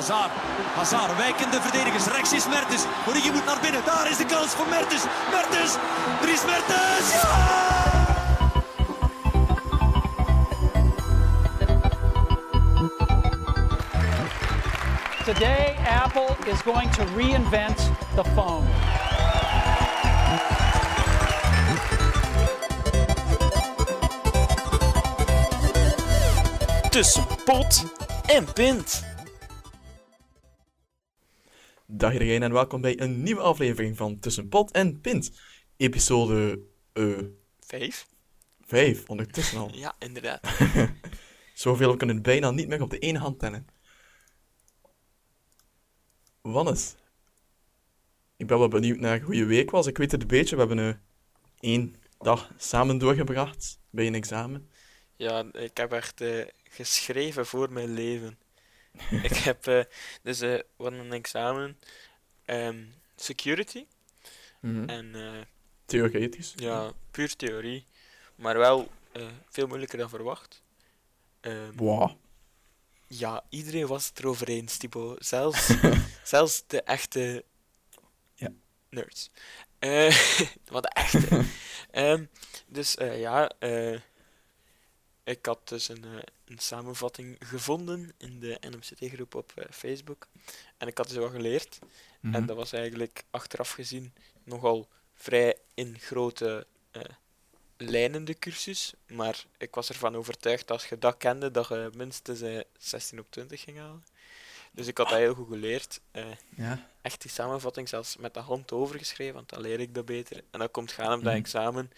Hazard. Hazard, wijkende verdedigers. Rechts is Mertens. Origi moet naar binnen. Daar is de kans voor Mertens. Mertens. Dries Mertens. Ja! Today, Apple is going to reinvent the phone. Tussen pot en pint. Dag iedereen en welkom bij een nieuwe aflevering van Tussen Pot en Pint. Episode eh Vijf? 5, ondertussen al. Ja, inderdaad. Zoveel kunnen we bijna niet meer op de ene hand tellen. Wannes, ik ben wel benieuwd naar hoe je week was. Ik weet het een beetje, we hebben eh één dag samen doorgebracht bij een examen. Ja, ik heb echt eh, geschreven voor mijn leven. ik heb eh, dus wat een examen ehm, security Mhm. en eh, Theoretisch. ja, puur theorie, maar wel eh, veel moeilijker dan verwacht. Ehm, Wow. ja, iedereen was het erover eens, Thibaut. Zelfs, zelfs de echte Ja. nerds. Eh, wat de echte. Ehm, dus eh, ja, eh, ik had dus een, eh, een samenvatting gevonden in de NMCT-groep op eh, Facebook. En ik had dus wel geleerd. En Mhm. dat was eigenlijk achteraf gezien nogal vrij in grote eh, lijnen de cursus. Maar ik was ervan overtuigd dat als je dat kende, dat je minstens eh, 16 op 20 ging halen. Dus ik had dat heel goed geleerd. Ja. echt die samenvatting zelfs met de hand overgeschreven, want dan leer ik dat beter. En dan komt gaan op dat Mhm. examen.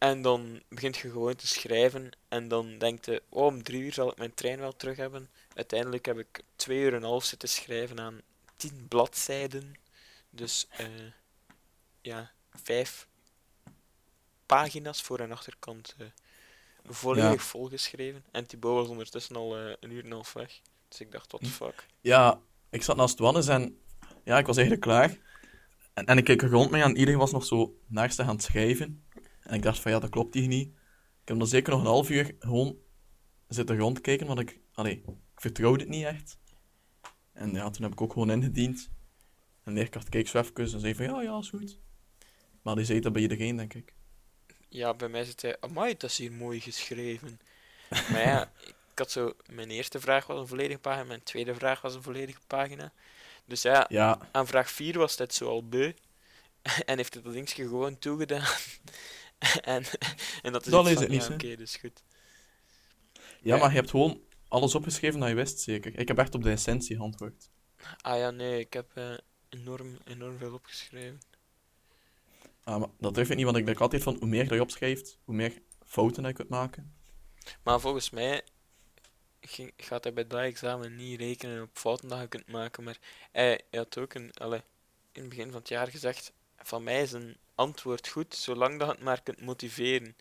En dan begint je gewoon te schrijven. En dan denkt je, oh, om drie uur zal ik mijn trein wel terug hebben. Uiteindelijk heb ik twee uur en een half zitten schrijven aan tien bladzijden. Dus eh, ja, vijf pagina's voor en achterkant eh, volledig Ja. volgeschreven. En Thibaut was ondertussen al eh, een uur en een half weg. Dus ik dacht, the fuck. Ja, ik zat naast Wannes en ja, ik was eigenlijk klaar. En, en ik keek rond me en iedereen was nog zo naast aan het schrijven. En ik dacht van ja, dat klopt hier niet. Ik heb dan zeker nog een half uur gewoon zitten rondkijken, want ik, allee, ik vertrouwde het niet echt. En ja, toen heb ik ook gewoon ingediend. En de leerkracht keek zo even en zei van ja, ja, is goed. Maar die zei dat bij iedereen, denk ik. Ja, bij mij zit hij, amai, dat is hier mooi geschreven. Maar ja, ik had zo, mijn eerste vraag was een volledige pagina, mijn tweede vraag was een volledige pagina. Dus ja, Ja, aan vraag 4 was het zo al beu. En heeft het dat gewoon toegedaan. en, en dat is Dan is van, het niet, ja, oké, dus goed. ja, maar je hebt gewoon alles opgeschreven dat je wist, zeker. Ik heb echt op de essentie geantwoord. Ah ja, nee, ik heb eh, enorm, enorm veel opgeschreven. Ah, maar dat durf ik niet, want ik denk altijd van hoe meer dat je opschrijft, hoe meer fouten dat je kunt maken. Maar volgens mij ging, gaat hij bij dat examen niet rekenen op fouten dat je kunt maken. Maar hij, hij had ook een, in het begin van het jaar gezegd: van mij is een antwoord goed, zolang dat je het maar kunt motiveren.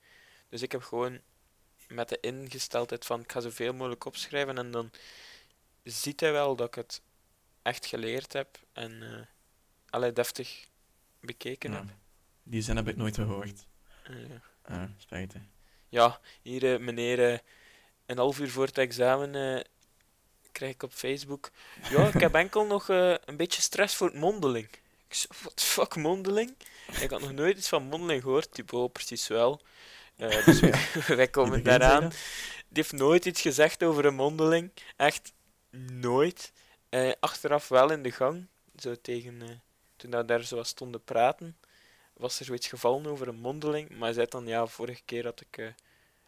Dus ik heb gewoon met de ingesteldheid van ik ga zoveel mogelijk opschrijven en dan ziet hij wel dat ik het echt geleerd heb en allee, deftig bekeken Ja. heb. Die zin heb ik nooit gehoord. Eh, Ah, spijtig. Ja, hier, eh, meneer, een half uur voor het examen krijg ik op Facebook. Ja, ik heb enkel nog een beetje stress voor het mondeling. Ik zo, what the fuck, mondeling? Ik had nog nooit iets van mondeling gehoord, typo precies wel. Eh, dus wij, wij komen Iedereen daaraan. Die heeft nooit iets gezegd over een mondeling. Echt nooit. Eh, achteraf wel in de gang, zo tegen, eh, toen we daar zo stonden praten, was er zoiets gevallen over een mondeling. Maar hij zei dan, ja, vorige keer had ik,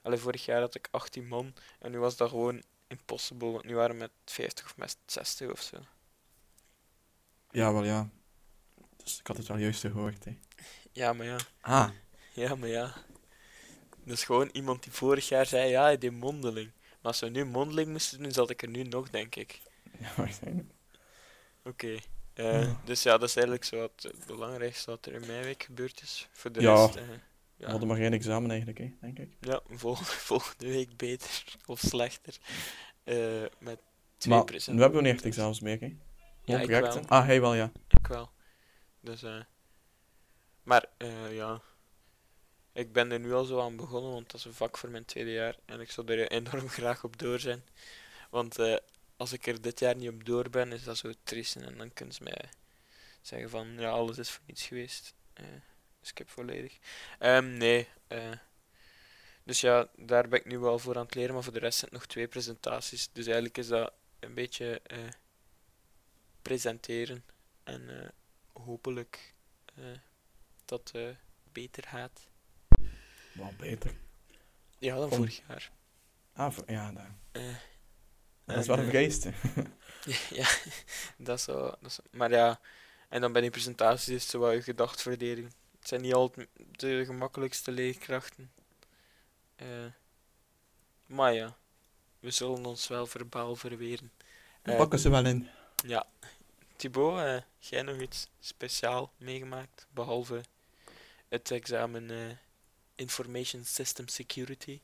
allee, vorig jaar had ik 18 man en nu was dat gewoon impossible, want nu waren we met 50 of met 60 of zo. Ja, wel ja. Dus ik had het wel juist gehoord, hè. Ja, maar ja, Ah, ja, maar ja. Dat is gewoon iemand die vorig jaar zei, ja, hij deed mondeling. Maar als we nu mondeling moesten doen, zat ik er nu nog, denk ik. ja, waarschijnlijk. Oké. Eh, Dus ja, dat is eigenlijk zo wat het belangrijkste wat er in mijn week gebeurd is. Voor de Ja. rest, We ja, hadden maar geen examen eigenlijk, hè, denk ik. ja vol- volgende week beter of slechter. Eh, met twee Maar presentaties. nu hebben we niet echt examens meer, hè. Ja, ik wel. Ah, hij wel, ja. Ik wel. Dus, eh maar eh, ja, ik ben er nu al zo aan begonnen, want dat is een vak voor mijn tweede jaar en ik zou er enorm graag op door zijn. Want eh, als ik er dit jaar niet op door ben, is dat zo triest. En dan kunnen ze mij zeggen van, ja, alles is voor niets geweest. Eh skip volledig. Ehm, nee. eh, dus ja, daar ben ik nu wel voor aan het leren, maar voor de rest zijn het nog twee presentaties. Dus eigenlijk is dat een beetje eh, presenteren en eh, hopelijk eh, dat het beter gaat. Wel beter. Ja, dan vorig jaar. Ah, ja, daar. Eh, dat is wel een eh, vereiste. ja, dat is zo. Dat is, maar ja, en dan bij die presentaties is het zo wat je gedacht verdedigen. Het zijn niet altijd de gemakkelijkste leerkrachten. Eh, maar ja, we zullen ons wel verbaal verweren. We Eh, pakken ze wel in. Ja, Thibaut, eh, jij nog iets speciaal meegemaakt, behalve het examen eh, Information System Security?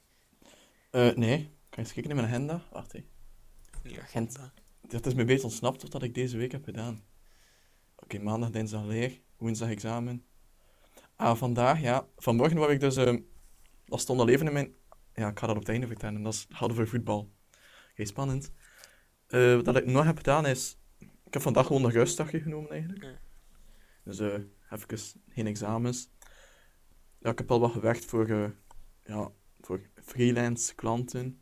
Eh, nee, kan je eens kijken in mijn agenda? Wacht even. Agenda. Het is me beter ontsnapt wat ik deze week heb gedaan. Oké, maandag, dinsdag leer, woensdag examen. Ah, vandaag, ja. Vanmorgen wou ik dus... ehm dat stond al even in mijn... Ja, ik ga dat op het einde vertellen. Dat is hadden voor voetbal. Oké, spannend. Eh, wat ik nog heb gedaan is... Ik heb vandaag gewoon een rustdagje genomen eigenlijk. Ja. Dus eh even geen examens. Ja, ik heb al wat gewerkt voor, eh, ja, voor freelance klanten.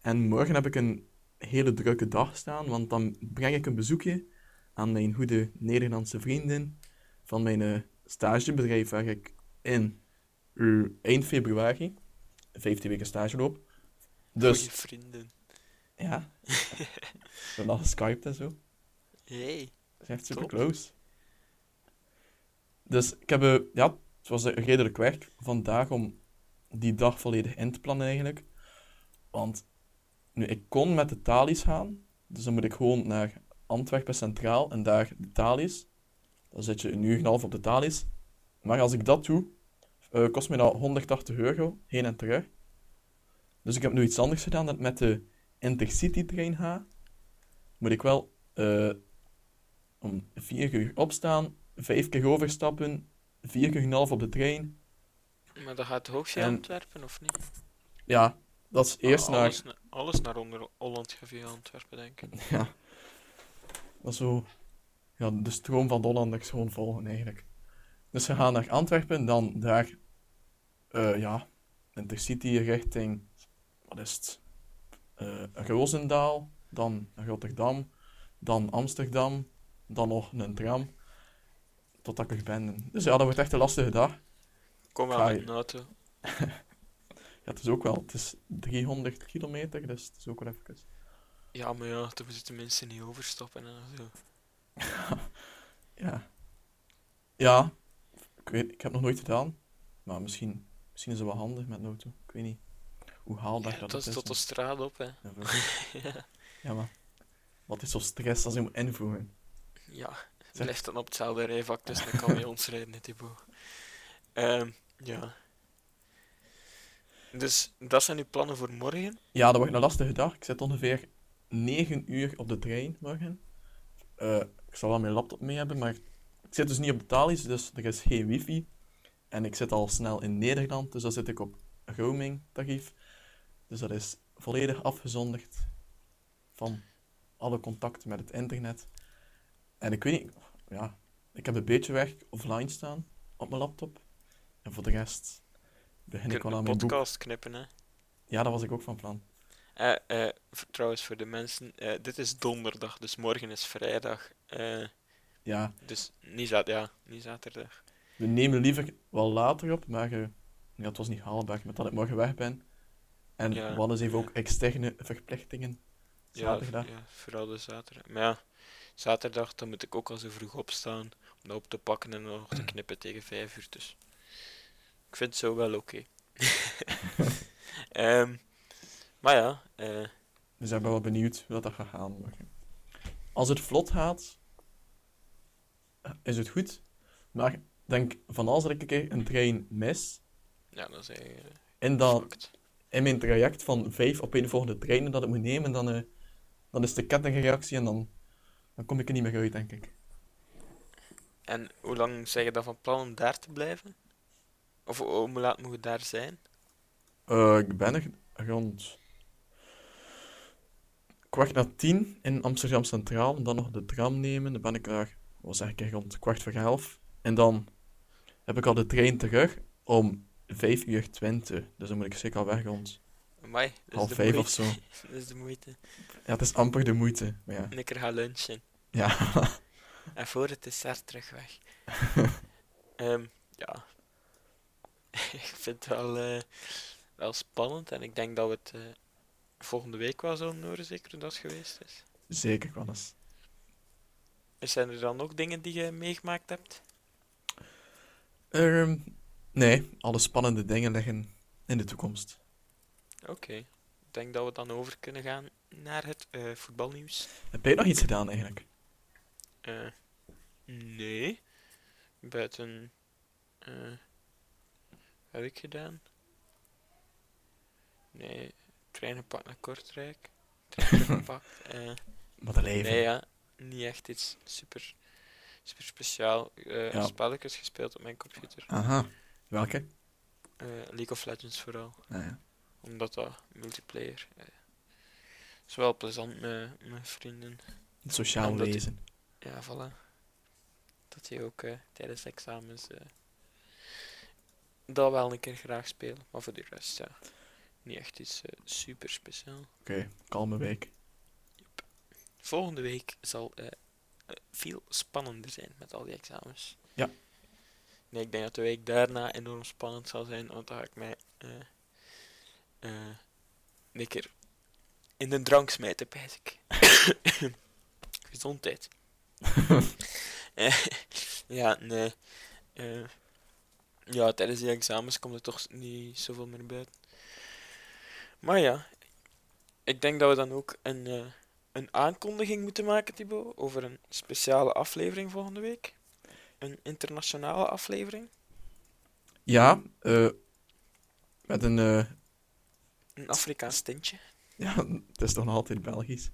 En morgen heb ik een hele drukke dag staan, want dan breng ik een bezoekje aan mijn goede Nederlandse vrienden van mijn eh, stagebedrijf waar ik in eh, eind februari 15 weken stage loop. Dus Goeie vrienden. ja, we hebben al geskyped en zo. Hey. Dat is echt super Top. close. Dus ik heb, eh, ja, het was redelijk werk vandaag om die dag volledig in te plannen eigenlijk. Want nu, ik kon met de Thalys gaan, dus dan moet ik gewoon naar Antwerpen Centraal en daar de Thalys. Dan zit je een uur en een half op de Thalys. Maar als ik dat doe, eh, kost me dat 180 euro, heen en terug. Dus ik heb nu iets anders gedaan, dat met de Intercity-trein ga. Moet ik wel eh, om vier uur opstaan, vijf keer overstappen, vier uur en een half op de trein. Maar dat gaat toch via En- Antwerpen, of niet? Ja, dat is eerst Ah, naar... alles, na- alles naar onder Holland gaat via Antwerpen, denk ik. Ja. Dat is zo... Ja, de stroom van de Hollanders gewoon volgen, eigenlijk. Dus we gaan naar Antwerpen, dan daar... eh ja, Intercity richting... Wat is het? Eh Roosendaal, dan Rotterdam, dan Amsterdam, dan nog een tram. Totdat ik er ben. Dus ja, dat wordt echt een lastige dag. Kom wel met een auto. Ja, het is ook wel... Het is 300 kilometer, dus het is ook wel even... Ja, maar ja, dan moeten de mensen niet overstappen en zo. Ja. Ja. Ik weet, ik heb nog nooit gedaan. Maar misschien, misschien is het wel handig met een auto. Ik weet niet hoe haalbaar Ja, dat, dat is is. tot de straat op, hè. Ja, precies. ja. ja, maar wat is zo stress als je moet invoeren? Ja, blijft dan op hetzelfde rijvak, dus dan kan je ons rijden, Thibaut. Ehm, ja. Dus, dat zijn uw plannen voor morgen? Ja, dat wordt een lastige dag. Ik zit ongeveer 9 uur op de trein morgen. Eh, ik zal wel mijn laptop mee hebben, maar ik zit dus niet op de Thalys, dus er is geen wifi. En ik zit al snel in Nederland, dus dan zit ik op roaming tarief. Dus dat is volledig afgezonderd van alle contacten met het internet. En ik weet niet, ja, ik heb een beetje werk offline staan op mijn laptop. En voor de rest begin ik wel aan mijn boek. podcast knippen, hè. Ja, dat was ik ook van plan. Eh, eh, voor- trouwens, voor de mensen, eh, dit is donderdag, dus morgen is vrijdag. Eh, Ja, dus niet, za ja, niet zaterdag. We nemen liever wel later op, maar ja, het was niet haalbaar met dat ik morgen weg ben. En Ja. we hadden ze even ook externe verplichtingen. Zaterdag. Ja, ja, vooral de zaterdag. Maar ja, zaterdag dan moet ik ook al zo vroeg opstaan om dat op te pakken en dan nog te knippen tegen vijf uur. Dus ik vind het zo wel oké. Ehm, maar ja, eh, Dus ik ben wel benieuwd hoe dat gaat gaan. Als het vlot gaat, eh, is het goed. Maar ik denk van als ik een keer een trein mis, ja, dan zeg je. en dan in mijn traject van vijf op een volgende treinen dat ik moet nemen, dan, eh, dan is de kettingreactie en dan, dan kom ik er niet meer uit, denk ik. En hoe lang zeg je dan van plan om daar te blijven? Of hoe laat moet je daar zijn? Eh, ik ben er rond kwart na tien in Amsterdam Centraal. En dan nog de tram nemen. Dan ben ik daar, wat zeg ik, rond kwart voor elf. En dan heb ik al de trein terug om vijf uur twintig. Dus dan moet ik zeker al weg rond Amai, half de vijf moeite. of zo. Dat is de moeite. Ja, het is amper de moeite. Maar ja. En ik er ga lunchen. ja. En voor het dessert terug weg. Ehm, ja. ik vind het wel, eh, wel spannend. En ik denk dat we het eh, volgende week wel zullen horen, zeker hoe dat geweest is. Zeker wel eens. Zijn er dan nog dingen die je meegemaakt hebt? Ehm, nee, alle spannende dingen liggen in de toekomst. Oké. Ik denk dat we dan over kunnen gaan naar het eh, voetbalnieuws. Heb jij nog iets gedaan eigenlijk? Eh, nee. Buiten. eh, wat heb ik gedaan? Nee. Trein gepakt naar Kortrijk. Trein eh, Wat een leven. nee, ja. Niet echt iets super, super speciaal. Ja. Spelletjes gespeeld op mijn computer. Aha. Welke? League of Legends vooral. Ah, ja. Omdat dat multiplayer. eh, is wel plezant met, met vrienden. Het sociaal lezen. Ja, voilà. Dat je ook eh, tijdens de examens eh, dat wel een keer graag spelen. Maar voor de rest, ja. Niet echt iets super speciaal. Oké, kalme week. Volgende week zal eh, eh, veel spannender zijn met al die examens. Ja. Nee, ik denk dat de week daarna enorm spannend zal zijn, want dan ga ik mij eh eh, een keer in de drank smijten, pijs ik. Gezondheid. Eh, ja, nee. Eh, ja, tijdens die examens komt er toch niet zoveel meer buiten. Maar ja, ik denk dat we dan ook een, een aankondiging moeten maken, Thibaut, over een speciale aflevering volgende week. Een internationale aflevering. Ja, eh, met een... Een Afrikaans tintje. ja, het is toch nog altijd Belgisch.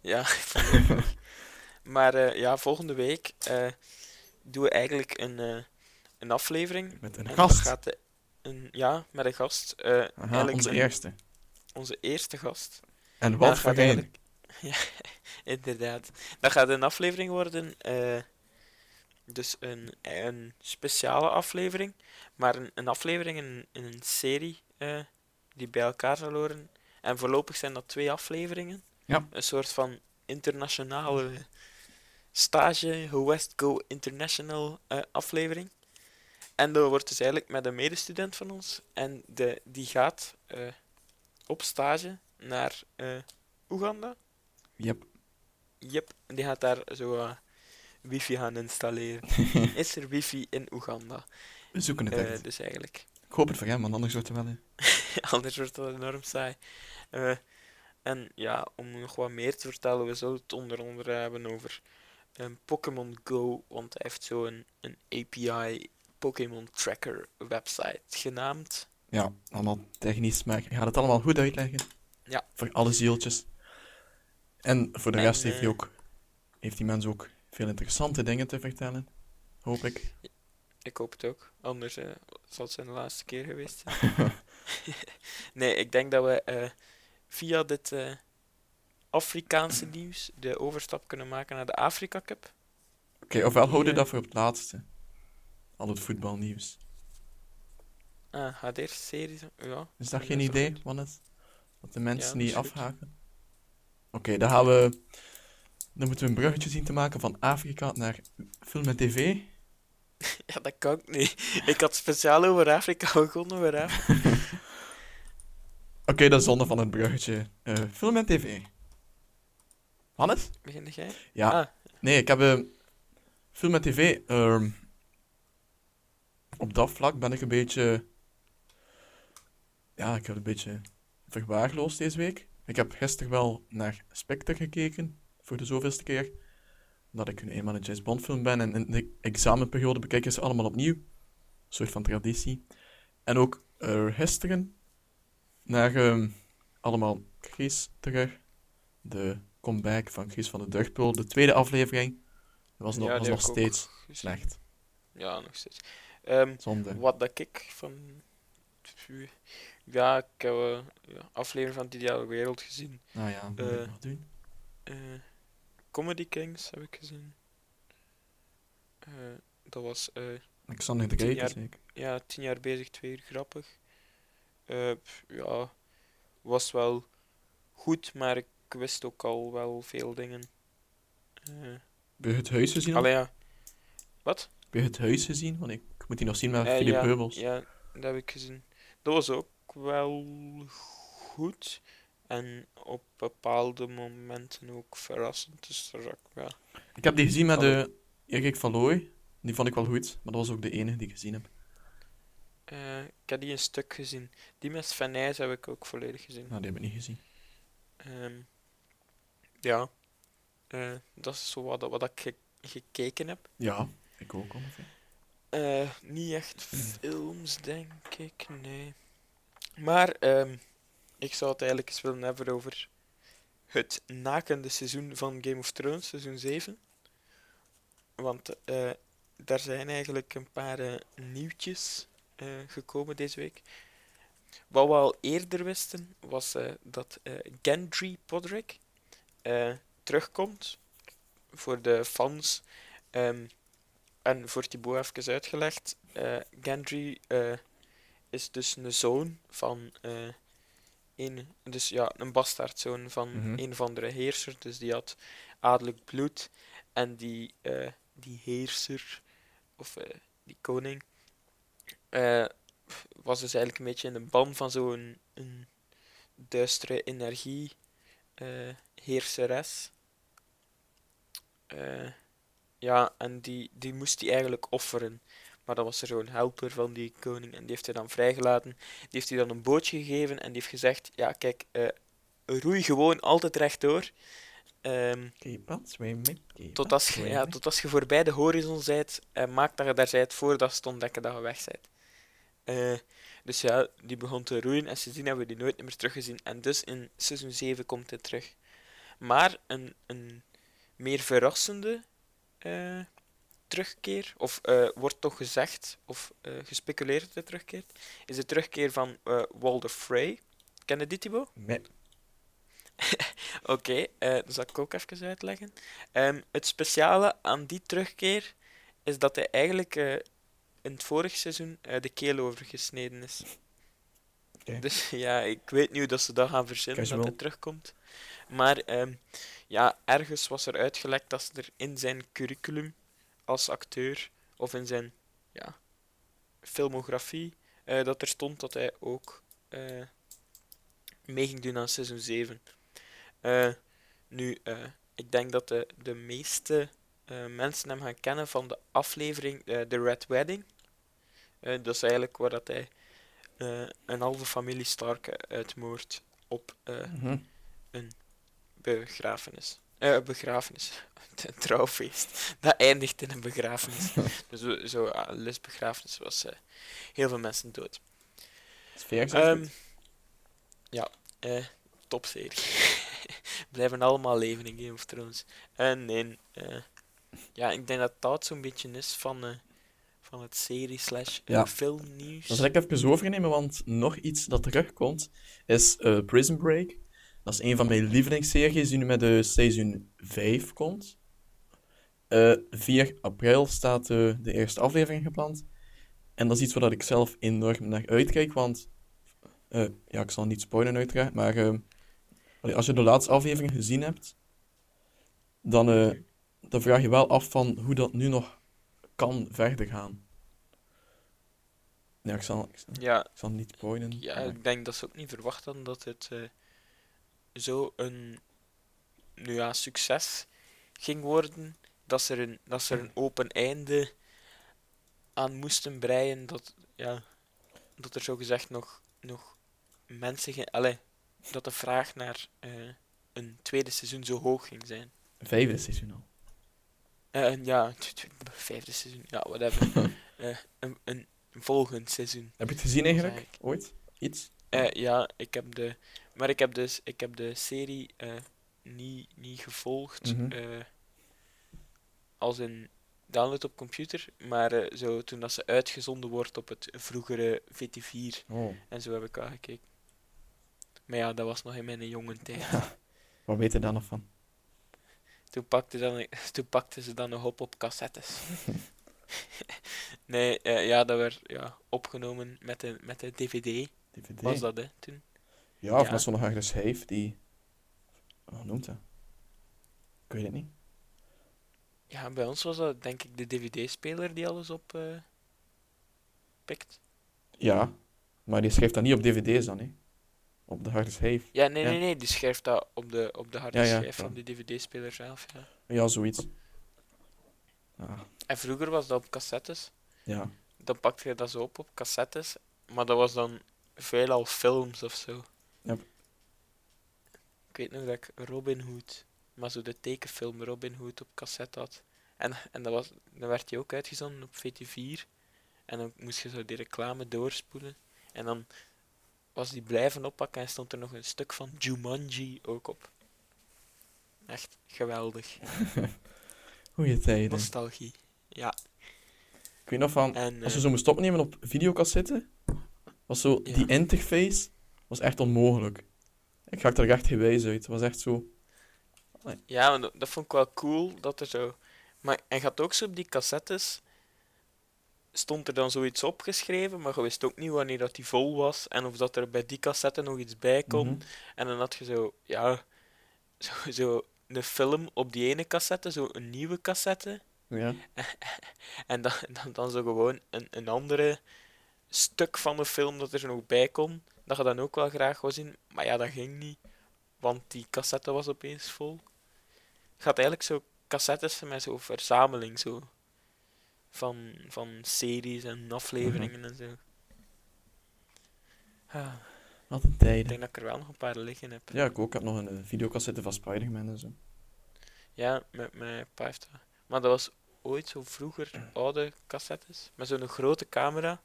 Ja, maar eh, ja, volgende week eh, doen we eigenlijk een, eh, een aflevering. Met een En gast. gaat de- een, ja, met een gast. Aha, onze een- eerste. onze eerste gast. En wat voor een? Ja, inderdaad. Dat gaat een aflevering worden. dus een, een speciale aflevering. Maar een, een aflevering in, in een serie die bij elkaar zal horen. En voorlopig zijn dat twee afleveringen. Ja. Een soort van internationale stage, West Go International eh, aflevering. En dat wordt dus eigenlijk met een medestudent van ons. En de, die gaat eh, op stage naar eh, Oeganda. Yep. Yep, en die gaat daar zo wifi gaan installeren. Is er wifi in Oeganda? We zoeken het dus eigenlijk. Ik hoop het voor hem, want anders wordt het wel... Anders wordt dat enorm saai. Eh, en ja, om nog wat meer te vertellen, we zullen het onder andere hebben over een Pokémon Go, want hij heeft zo'n een API Pokémon Tracker website genaamd. Ja, allemaal technisch, maar hij gaat het allemaal goed uitleggen. Ja. Voor alle zieltjes. En voor de En, rest heeft hij eh, ook... Heeft die mens ook veel interessante dingen te vertellen. Hoop ik. Ik hoop het ook, anders eh, zal het zijn de laatste keer geweest zijn. nee, ik denk dat we eh, via dit eh, Afrikaanse nieuws de overstap kunnen maken naar de Afrika Cup. Oké, ofwel houden we dat voor het laatste. Al het voetbalnieuws. Ah, gaat eerst series? Ja. Is dat geen dat idee, goed. Wannes? Dat de mensen niet afhaken? Oké, dan gaan we... Dan moeten we een bruggetje zien te maken van Afrika naar film en tv. Ja, dat kan ik niet. Ik had speciaal over Afrika begonnen, maar Afrika. Oké, dat is zonde van het bruggetje. Eh, film en tv. Hannes? Begin jij? Ja. Ah, Nee, ik heb eh, film en tv. ehm, op dat vlak ben ik een beetje. Ja, ik heb een beetje verwaarloosd deze week. Ik heb gisteren wel naar Spectre gekeken, voor de zoveelste keer. Dat ik nu eenmaal een James Bond film ben en in de examenperiode bekijk ik ze allemaal opnieuw. Een soort van traditie. En ook eh, gisteren naar ehm, allemaal Chris terug. De comeback van Chris van de Durgpool, de tweede aflevering. Dat was nog, Ja, was nog steeds slecht. Ja, nog steeds. Ehm, Zonde. wat dat ik van Ja, ik heb ja, aflevering van het Ideale Wereld gezien. Nou ja, moet Eh. ik nog doen. Eh, Comedy Kings heb ik gezien. Dat was kijken, jaar- zeker. ja, tien jaar bezig, twee uur grappig. Eh, ja, was wel goed, maar ik wist ook al wel veel dingen. Eh, Heb je het huis gezien? al? allee, ja. Wat? Heb je het huis gezien? Want ik moet die nog zien met Eh, Philip ja, Heubels. Ja, dat heb ik gezien. Dat was ook wel goed. En op bepaalde momenten ook verrassend. Dus daar zag ik, ja. Ik heb die gezien met de Erik van Looy. Die vond ik wel goed, maar dat was ook de enige die ik gezien heb. Eh, ik heb die een stuk gezien. Die met Sven Nys heb ik ook volledig gezien. Nou, die heb ik niet gezien. Ehm, ja, Eh, dat is zo wat, wat ik ge- gekeken heb. Ja, ik ook ongeveer. Eh, niet echt films, denk ik, nee. Maar ehm, ik zou het eigenlijk eens willen hebben over het nakende seizoen van Game of Thrones, seizoen 7. Want daar zijn eigenlijk een paar nieuwtjes gekomen deze week. Wat we al eerder wisten, was eh, dat eh, Gendry Podrick eh, terugkomt voor de fans. Ehm, en voor Thibaut even uitgelegd, eh, Gendry eh, is dus een zoon van eh, een, dus ja, een bastaardzoon van Mhm. een of andere heerser. Dus die had adellijk bloed. En die, eh, die heerser, of eh, die koning, eh, was dus eigenlijk een beetje in de ban van zo'n een duistere energie eh, heerseres. Eh, ja, en die, die moest hij eigenlijk offeren. Maar dat was er zo'n helper van die koning en die heeft hij dan vrijgelaten. Die heeft hij dan een bootje gegeven en die heeft gezegd: Ja, kijk, roei gewoon altijd rechtdoor. Keep tot, als je, ja, tot als je voorbij de horizon bent, en maak dat je daar bent voordat ze ontdekken dat je weg bent. Eh, dus ja, die begon te roeien en sindsdien hebben we die nooit meer teruggezien. En dus in seizoen 7 komt hij terug. Maar een, een meer verrassende eh, terugkeer, of eh, wordt toch gezegd, of gespeculeerd dat hij terugkeert, is de terugkeer van Walder Frey. Ken je die, Thibaut? Nee. Oké, dat zal ik ook even uitleggen. Ehm, het speciale aan die terugkeer is dat hij eigenlijk in het vorige seizoen eh, de keel overgesneden is. Dus ja, ik weet niet hoe dat ze dat gaan verzinnen dat hij terugkomt. Maar ehm, ja, ergens was er uitgelekt dat ze er in zijn curriculum als acteur of in zijn ja, filmografie eh, dat er stond dat hij ook eh, mee ging doen aan seizoen 7. Eh, nu, ik denk dat de, de meeste mensen hem gaan kennen van de aflevering The Red Wedding. Eh, dat is eigenlijk waar dat hij eh, een halve familie Stark eh, uitmoordt op eh, Mhm. begrafenis. Begrafenis. Een trouwfeest. Dat eindigt in een begrafenis. dus zo, zo ah, Liz begrafenis was heel veel mensen dood. Sfeer goed. ja, topserie. Blijven allemaal leven in Game of Thrones. En nee, eh, ja, ik denk dat dat zo'n beetje is van, van het serie slash eh, Ja. filmnieuws. Dan zal ik even overnemen, want nog iets dat terugkomt is eh, Prison Break. Dat is een van mijn lievelingsseries die nu met de seizoen 5 komt. Eh 4 april staat eh, de eerste aflevering gepland. En dat is iets waar ik zelf enorm naar uitkijk, want... eh, ja, ik zal niet spoilen uiteraard, maar... eh, als je de laatste aflevering gezien hebt, dan, eh, dan vraag je wel af van hoe dat nu nog kan verder gaan. Ja, ik zal, ik zal, Ja, ik zal niet spoilen. Ja, maar- ik denk dat ze ook niet verwacht hadden dat het eh, zo een nu ja, succes ging worden. Dat ze er een, dat ze er een open einde aan moesten breien. Dat, ja, dat er zogezegd nog, nog mensen ging. Allee, dat de vraag naar eh, een tweede seizoen zo hoog ging zijn. Vijfde seizoen al. Eh, en ja, vijfde seizoen. Ja, whatever. Eh, een, een volgend seizoen. Heb je het gezien eigenlijk? Ooit? Iets? Eh, ja, ik heb de, maar ik heb dus, ik heb de serie eh, niet, niet gevolgd. Mhm. eh, als in download op computer, maar zo, toen dat ze uitgezonden wordt op het vroegere VT4 Oh, en zo heb ik al gekeken. Maar ja, dat was nog in mijn jonge tijd. wat weet je daar nog van? Toen pakte, dan, toen pakte ze dan nog op op cassettes. nee, eh, ja, dat werd ja, opgenomen met de, met de DVD. DVD? Was dat, hè, toen? Ja, of Ja. met zo'n die... Hoe noemt dat? Ik weet het niet. Ja, bij ons was dat denk ik de DVD-speler die alles op eh, pikt. Ja, maar die schrijft dat niet op dvd's dan, hè. Op de harde schijf. Ja, nee, Ja. nee, nee, die schrijft dat op de, op de harde Ja, schijf van de DVD-speler zelf. Ja. Ja, zoiets. Ah, En vroeger was dat op cassettes. ja. Dan pakte je dat zo op op cassettes, maar dat was dan veelal films of zo. Yep. Ik weet nog dat ik Robin Hood, maar zo de tekenfilm Robin Hood op cassette had. En, en dat was, dan werd die ook uitgezonden op VT4. En dan moest je zo die reclame doorspoelen. En dan was die blijven oppakken en stond er nog een stuk van Jumanji ook op. Echt geweldig. Goeie tijden. Nostalgie. Ja. Ik weet nog van, En, als je eh, zo moest opnemen op videocassette, was zo, Ja. die interface was echt onmogelijk. Ik ga er echt geen wijs uit. Het was echt zo... Ja, dat, dat vond ik wel cool dat er zo. Maar en gaat ook zo op die cassettes. Stond er dan zoiets opgeschreven, maar je wist ook niet wanneer dat die vol was en of dat er bij die cassette nog iets bij kon. Mhm. En dan had je zo, ja, zo, zo een film op die ene cassette, zo een nieuwe cassette. Ja. En dan, dan, dan zo gewoon een, een andere stuk van de film dat er nog bij kon, dat je dan ook wel graag wou zien. Maar ja, dat ging niet, want die cassette was opeens vol. Het gaat eigenlijk zo cassettes met zo'n verzameling zo. Van, van series en afleveringen en zo. Ah, Wat een ik denk dat ik er wel nog een paar liggen heb. Ja, ik ook. Ik heb nog een eh, videocassette van Spider-Man en zo. Ja, met mijn pa heeft dat. Maar dat was ooit zo vroeger oude cassettes. Met zo'n grote camera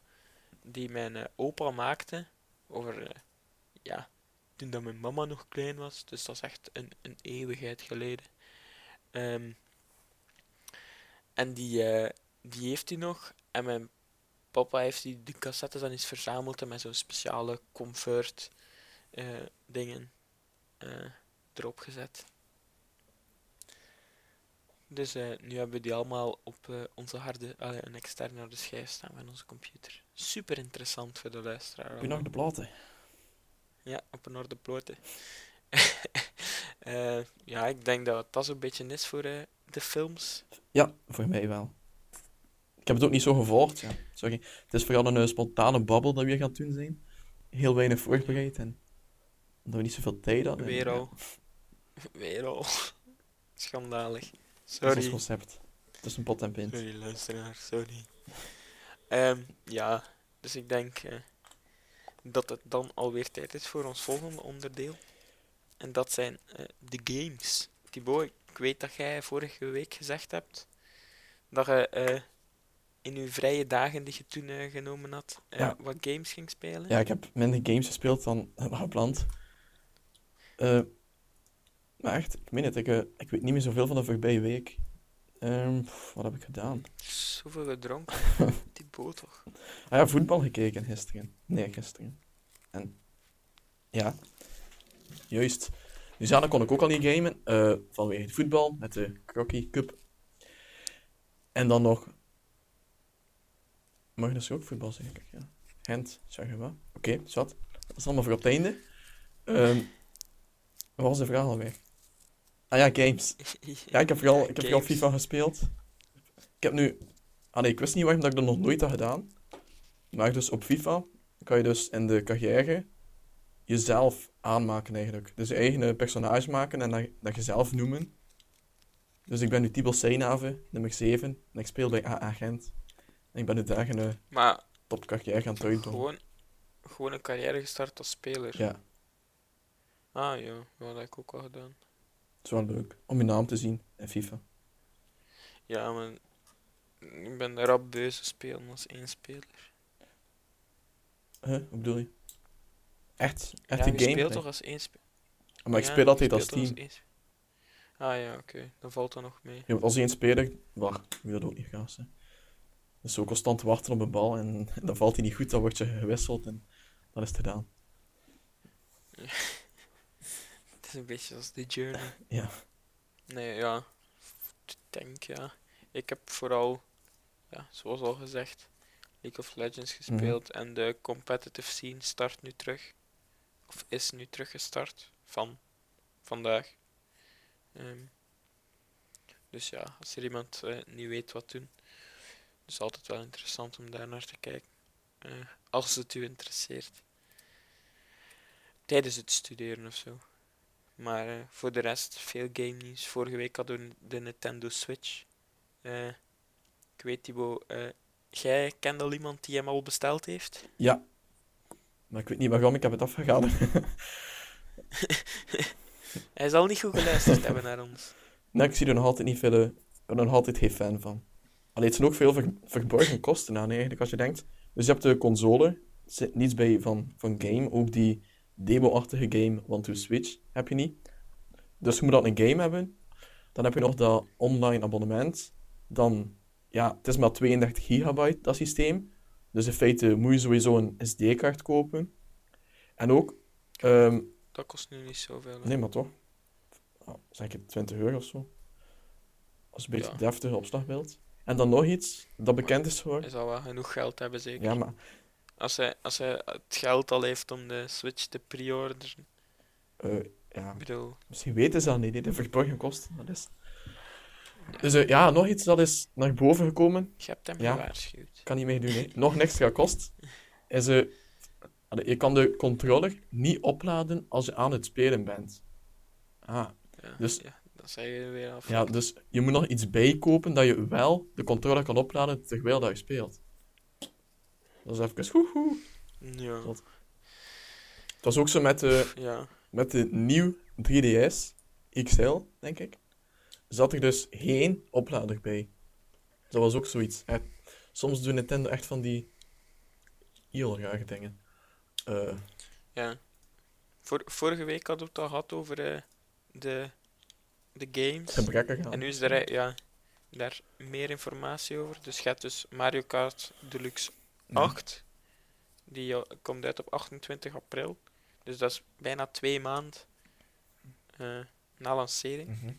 die mijn eh, opa maakte. Over, eh, ja, toen dat mijn mama nog klein was. Dus dat is echt een, een eeuwigheid geleden. Ehm, en die, eh, die heeft hij nog. En mijn papa heeft die, de cassettes dan eens verzameld en met zo'n speciale comfort eh, dingen eh, erop gezet. Dus eh, nu hebben we die allemaal op onze harde, een externe harde schijf staan van onze computer. Super interessant voor de luisteraar. Heb je nog allemaal. de platen? Ja, op een orde ploten. Eh, ja, ik denk dat dat zo'n beetje is voor de films. Ja, voor mij wel. Ik heb het ook niet zo gevolgd. Ja. Sorry. Het is vooral een eh, spontane babbel dat we hier gaan doen zijn. Heel weinig voorbereid en omdat we niet zoveel tijd hadden. Weer al. Weer al. Schandalig. Dat is Sorry. ons concept. Tussen pot en pint. Sorry, luisteraar, sorry. Ehm, ja, dus ik denk eh, dat het dan alweer tijd is voor ons volgende onderdeel. En dat zijn eh, de games. Thibaut, ik weet dat jij vorige week gezegd hebt dat je in uw vrije dagen die je toen eh, genomen had, eh, Ja. wat games ging spelen. Ja, ik heb minder games gespeeld dan gepland. Eh maar echt, ik meen het, ik, ik weet niet meer zoveel van de voorbije week. Ehm, pff, wat heb ik gedaan? Zoveel gedronken. Thibaut toch? Ah ja, voetbal gekeken gisteren. Nee, gisteren. En ja, juist. Dus ja, dan kon ik ook al niet gamen. vanwege het voetbal met de Crocky Cup. En dan nog. Mag dus ook voetbal zeker? Ja. Gent, zeg je wel. Oké, zat. Dat is allemaal voor op het einde. Ehm, wat was de vraag alweer? Ah ja, games. Ja, ik heb vooral, ik heb vooral. FIFA gespeeld. Ik heb nu... Ah nee, ik wist niet waarom dat ik dat nog nooit had gedaan. Maar dus op FIFA kan je dus in de carrière jezelf aanmaken eigenlijk. Dus je eigen personage maken en dat, dat jezelf noemen. Dus ik ben nu Tibel Seinave, nummer 7. En ik speel bij AA Gent. En ik ben nu daar een eh, Maar topcarrière gaan uitdoen. gewoon, gewoon een carrière gestart als speler. Ja, Ah ja, ja, dat heb ik ook al gedaan. het is wel leuk om je naam te zien in FIFA. Ja, maar ik ben rap bezig spelen als één speler. Huh, hoe bedoel je? Echt? Echt ja, je game? speelt toch als één speler? Maar ik speel altijd als team. Ah ja, oké. Dan valt dat nog mee. Hebt als één speler, maar wie dat ook niet gaat. Dus zo constant wachten op een bal en, dan valt hij niet goed, dan word je gewisseld en dan is het gedaan. Het is een beetje als The Journey. Ja. Nee, ja. Ik denk, ja. Ik heb vooral, ja, zoals al gezegd, League of Legends gespeeld. En de competitive scene start nu terug. Of is nu teruggestart van vandaag. Ehm, dus ja, als er iemand eh, niet weet wat doen, is altijd wel interessant om daar naar te kijken. Eh, als het u interesseert. Tijdens het studeren of zo. Maar eh, voor de rest, veel game nieuws. Vorige week hadden we de Nintendo Switch. Eh, ik weet, Thibaut, eh jij kent al iemand die hem al besteld heeft? Ja. Maar ik weet niet waarom, ik heb het afgegaan. Hij zal niet goed geluisterd hebben naar ons. nee, ik zie er nog altijd niet veel... Ik ben er nog altijd geen fan van. Allee, het zijn ook veel ver- verborgen kosten aan, eigenlijk, als je denkt. Dus je hebt de console, er zit niets bij van, van game. Ook die demo-achtige game One to Switch heb je niet. Dus je moet dan een game hebben. Dan heb je nog dat online abonnement. Dan, ja, het is maar 32 gigabyte, dat systeem. Dus in feite moet je sowieso een SD-kaart kopen. En ook, ehm, Dat kost nu niet zoveel. hè. nee, maar toch, oh, zeg ik 20 euro of zo. Als je een beetje Ja. deftige opslagbeeld. En dan nog iets dat bekend is geworden. Hij zal wel genoeg geld hebben, zeker. Ja, maar Als, hij, als hij het geld al heeft om de Switch te pre-orderen. eh, ja, bedoel, misschien weten ze dat niet, de verborgen kosten. Dat is. Dus eh, ja, nog iets dat is naar boven gekomen. je hebt hem Ja. gewaarschuwd. kan niet meer doen. Hè. Nog een extra kost. Is, allee, je kan de controller niet opladen als je aan het spelen bent. Ah, Ja, Dus- ja, dat je weer af. ja, dus je moet nog iets bijkopen dat je wel de controller kan opladen terwijl dat je speelt. Dat is even woehoe. Ja. Wat? Het was ook zo met de, ja. met de nieuw 3DS XL, denk ik. Zat er dus geen oplader bij. Dat was ook zoiets. hè. Soms doet Nintendo echt van die heel rare dingen. Eh, Ja. Vor, vorige week hadden we het al gehad over eh, de, de games. gebrekkig aan. En nu is er ja, daar meer informatie over. Dus je hebt dus Mario Kart Deluxe Ja. 8. Die eh, komt uit op 28 april. Dus dat is bijna twee maanden eh, na lancering. Mhm.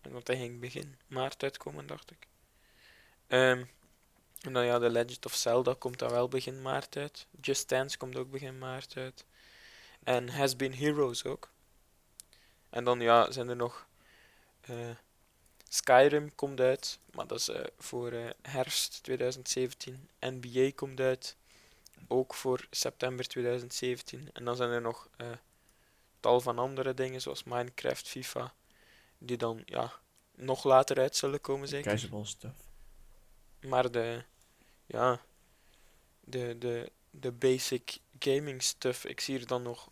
En Want hij ging begin maart uitkomen, dacht ik. Ehm, en dan ja, The Legend of Zelda komt dan wel begin maart uit. Just Dance komt ook begin maart uit. En Has Been Heroes ook. En dan ja, zijn er nog... eh, Skyrim komt uit, maar dat is eh, voor eh, herfst 2017. NBA komt uit, ook voor september 2017. En dan zijn er nog eh, tal van andere dingen, zoals Minecraft, FIFA, die dan ja, nog later uit zullen komen, zeker. Casual stuff. Maar de, ja, de, de, de basic gaming stuff. Ik zie er dan nog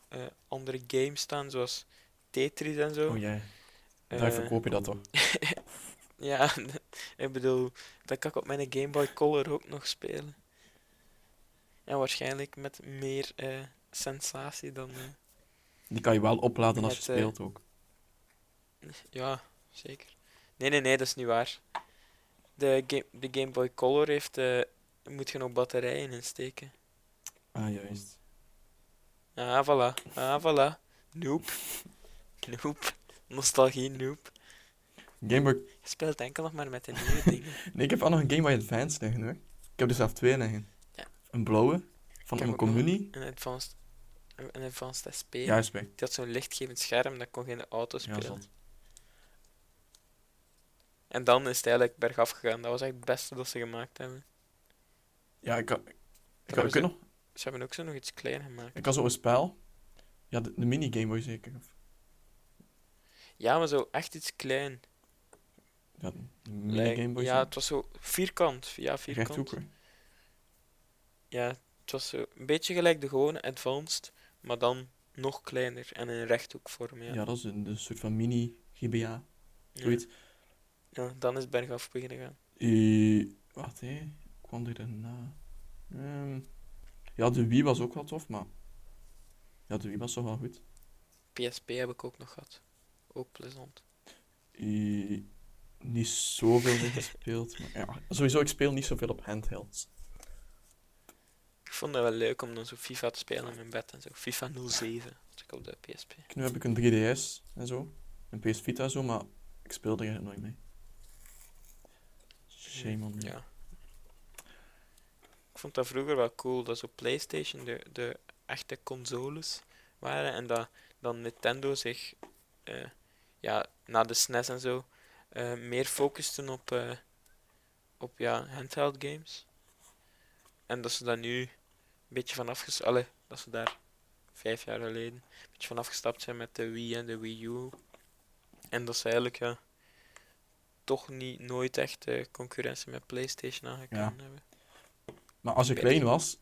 andere games staan, zoals Tetris en zo. Oh Eh, daar verkoop je dat toch? ja, ik bedoel, dat kan ik op mijn Game Boy Color ook nog spelen. En waarschijnlijk met meer eh, sensatie dan. eh, Die kan je wel opladen als je eh, speelt ook. ja, zeker. Nee, nee, nee, dat is niet waar. De, game, de Game Boy Color heeft. eh moet je nog batterijen insteken. Ah, juist. Ah, voilà. Ah, voilà. Nope. Nope. Nostalgie, nope. Game Boy... Je speelt enkel nog maar met de nieuwe dingen. Nee, ik heb wel nog een Game Boy Advance liggen hoor. Ik heb er zelf twee liggen. Ja. Een blauwe, van ook nog communie. Een Advanced, een advanced SP. Juist bij. Die had zo'n lichtgevend scherm, dat kon geen auto Ja, spelen. zat. en dan is het eigenlijk bergaf gegaan. Dat was echt het beste dat ze gemaakt hebben. Ja, ik had... Ik had, ze- nog, Ze hebben ook zo nog iets klein gemaakt. ik had zo'n spel. Ja, de, de mini Game Boy zeker. Of, Ja, maar zo echt iets klein. ja, Lijk- Game Boy. ja, het was zo vierkant. Ja, vierkant. rechthoeker. Ja, het was zo een beetje gelijk de gewone Advanced, maar dan nog kleiner en in rechthoekvorm. Ja. Ja. dat is een, een soort van mini GBA. Zoiets. Ja, dan is het bergaf beginnen gaan. Eh, wacht hé, kwam er daarna? Ehm, ja, de Wii was ook wel tof, maar... Ja, de Wii was toch wel goed. PSP heb ik ook nog gehad. Ook plezant. Eh, niet zoveel mee gespeeld. Maar ja, sowieso, ik speel niet zoveel op handhelds. Ik vond het wel leuk om dan zo FIFA te spelen in mijn bed en zo. FIFA 07, als ik op de PSP. Nu heb ik een 3DS en zo. Een PS Vita en zo, maar ik speelde er nooit mee. Shame on me. Ja. Ik vond dat vroeger wel cool dat zo PlayStation de, de echte consoles waren en dat dan Nintendo zich eh, ja, na de SNES en zo eh, meer focusten op, eh, op ja, handheld games. En dat ze daar nu een beetje van afgestapt dat ze daar vijf jaar geleden een beetje van afgestapt zijn met de Wii en de Wii U. En dat ze eigenlijk ja, toch niet nooit echt eh, concurrentie met PlayStation aangekomen hebben. Maar als je klein was,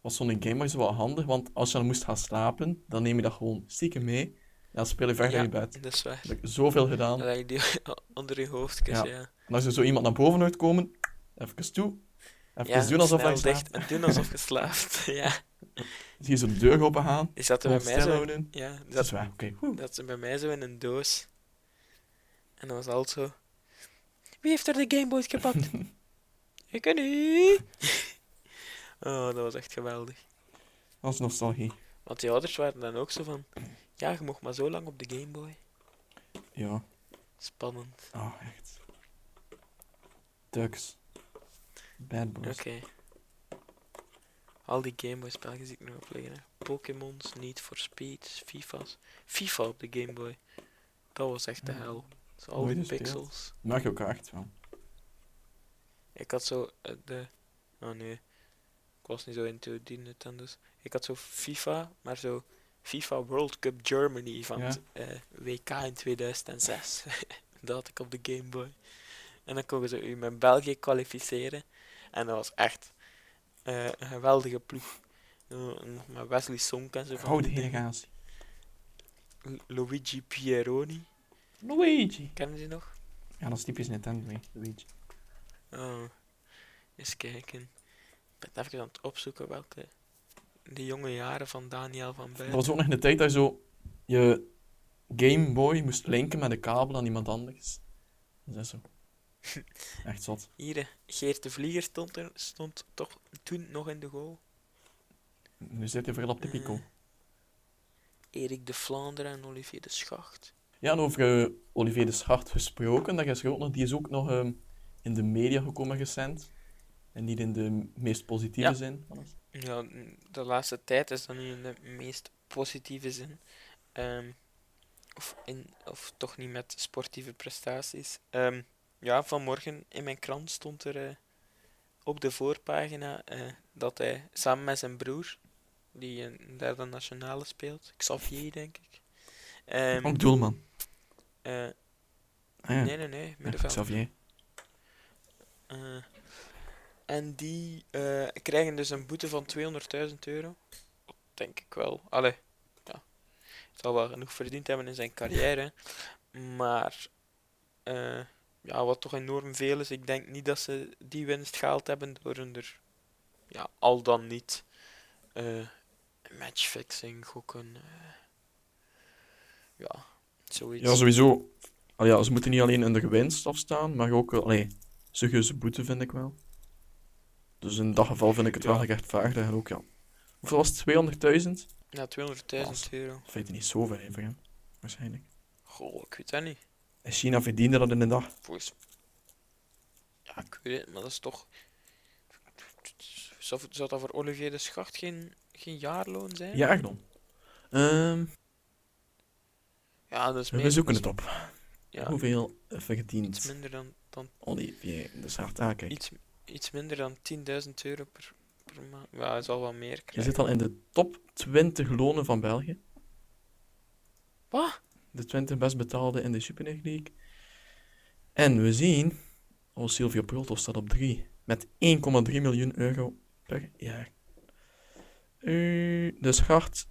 was zo'n Game Boy zo wel handig, want als je dan moest gaan slapen, dan neem je dat gewoon stiekem mee. Dan speel je verder Ja. in je bed. Dat is waar. Dat heb ik zoveel gedaan. Dat je die onder je hoofdkus, Ja. ja. En als er zo iemand naar boven uitkomen, even toe. Even Ja, doen alsof dicht slaapt. en doen alsof je slaapt. ja. Zie je zo de deur open gaan. Die zaten Gewoon bij mij zo... houden. Ja, Dat is waar, oké. dat ze bij mij zo in een doos. En dat was altijd zo... Wie heeft er de Gameboy gepakt? Ik ken niet. oh, dat was echt geweldig. Dat is nostalgie. Want die ouders waren dan ook zo van... Ja, je mocht maar zo lang op de Gameboy. Ja. Spannend. Oh, echt. Ducks. Bad boys. Oké. Al die Gameboy spelletjes die ik nog op liggen. hè. Pokémons, Need for Speed, FIFA's. FIFA op de Gameboy. Dat was echt de hel. Zo al die pixels. Mario Kart wel. Ik had zo eh, de... Oh nee. Ik was niet zo into die Nintendo's. Ik had zo FIFA, maar zo FIFA World Cup Germany van Ja. het eh, WK in 2006. dat had ik op de Game Boy. En dan konden ze u met België kwalificeren. En dat was echt eh, een geweldige ploeg. Eh, nog met Wesley Sonk en zo. van generatie. Lu- Luigi Pieroni. Luigi. Kennen die nog? Ja, dat is typisch Nintendo, hè, Luigi. Oh, eens kijken. Ik ben even aan het opzoeken welke de jonge jaren van Daniel van Dat Buiten. was ook nog in de tijd dat je zo je Game Boy moest linken met een kabel aan iemand anders. Dat is zo. Echt zot. Hier, eh, Geert de Vlieger stond, er, stond toch toen nog in de goal. Nu zit je veel op de pico. Eh. Erik de Vlaanderen en Olivier de Schacht. Ja, en over eh, Olivier de Schart gesproken, dat is ook nog, die is ook nog ehm, in de media gekomen recent. En niet in de meest positieve Ja. zin. van het. Ja, de laatste tijd is dat nu in de meest positieve zin. Ehm, of, in, of toch niet met sportieve prestaties. Ehm, ja, vanmorgen in mijn krant stond er eh, op de voorpagina eh, dat hij samen met zijn broer, die een derde nationale speelt, Xavier denk ik. Ehm, Ook doelman. eh, Ah, ja. Nee, nee, nee, middenveld. Xavier. En die eh, krijgen dus een boete van 200.000 euro. Denk ik wel. Allee, ja. Zal wel genoeg verdiend hebben in zijn carrière. Maar, eh, ja, wat toch enorm veel is, ik denk niet dat ze die winst gehaald hebben door hun ja, al dan niet eh, matchfixing, gokken. ja, zoiets. Ja, sowieso. Allee, ja, ze moeten niet alleen in de gewinst afstaan, maar ook. Allee, boete vind ik wel. Dus in dat geval vind ik het Ja. wel gerechtvaardigd. En ook, ja. Hoeveel was het? 200.000? Ja, 200.000 euro. Dat vind je niet zoveel even, hè? Waarschijnlijk. Goh, ik weet dat niet. En China verdiende dat in een dag. Volgens... Ja, ik weet het, maar dat is toch... Zou, zou dat voor Olivier de Schacht geen, geen jaarloon zijn? Ja, dan. Ehm Ja, dat is we meer... zoeken dat het op. Ja, Hoeveel iets verdient minder dan, dan, Olivier de Sart? Ah, kijk. iets, iets minder dan 10.000 euro per, per maand. Ja, hij zal wel meer Je krijgen. zit al in de top 20 lonen van België. Wat? De 20 best betaalde in de Super League. En we zien... Oh, Silvio Pulto staat op 3. Met 1,3 miljoen euro per jaar. Uh, de Schart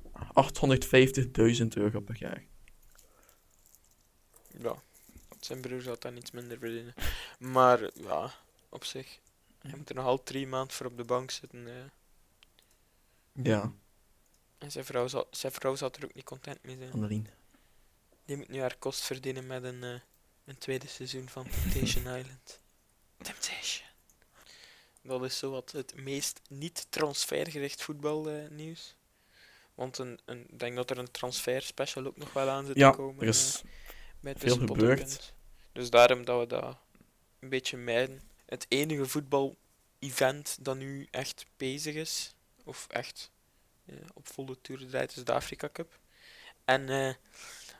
850.000 euro per jaar. Ja. Zijn broer zal dan iets minder verdienen. Maar, ja, op zich. Hij moet er nog al drie maanden voor op de bank zitten. eh. Ja, En zijn vrouw, zal, zijn vrouw zal er ook niet content mee zijn. Annelien. Die moet nu haar kost verdienen met een, eh, een tweede seizoen van Temptation Island. Temptation. Dat is zowat het meest niet transfergericht voetbalnieuws. Want een, een, ik denk dat er een transfer special ook nog wel aan zit Ja, te komen. er is eh, bij veel gebeurd. Dus daarom dat we dat een beetje mijden. Het enige voetbal-event dat nu echt bezig is, of echt eh, op volle toer draait, is de Afrika Cup. En eh,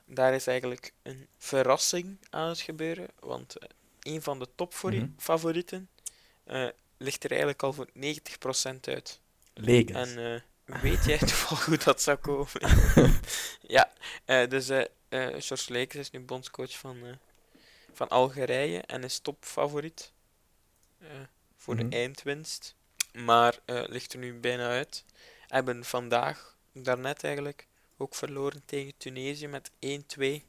daar is eigenlijk een verrassing aan het gebeuren, want eh, een van de topfavorieten Mhm. ligt er eigenlijk al voor 90% uit. Lekens. En weet jij toevallig hoe dat zou komen? ja, dus eh George Lekers is nu bondscoach van, van Algerije en is topfavoriet eh, voor Mhm. de eindwinst. Maar eh, ligt er nu bijna uit. Hebben vandaag, daarnet eigenlijk, ook verloren tegen Tunesië met 1-2.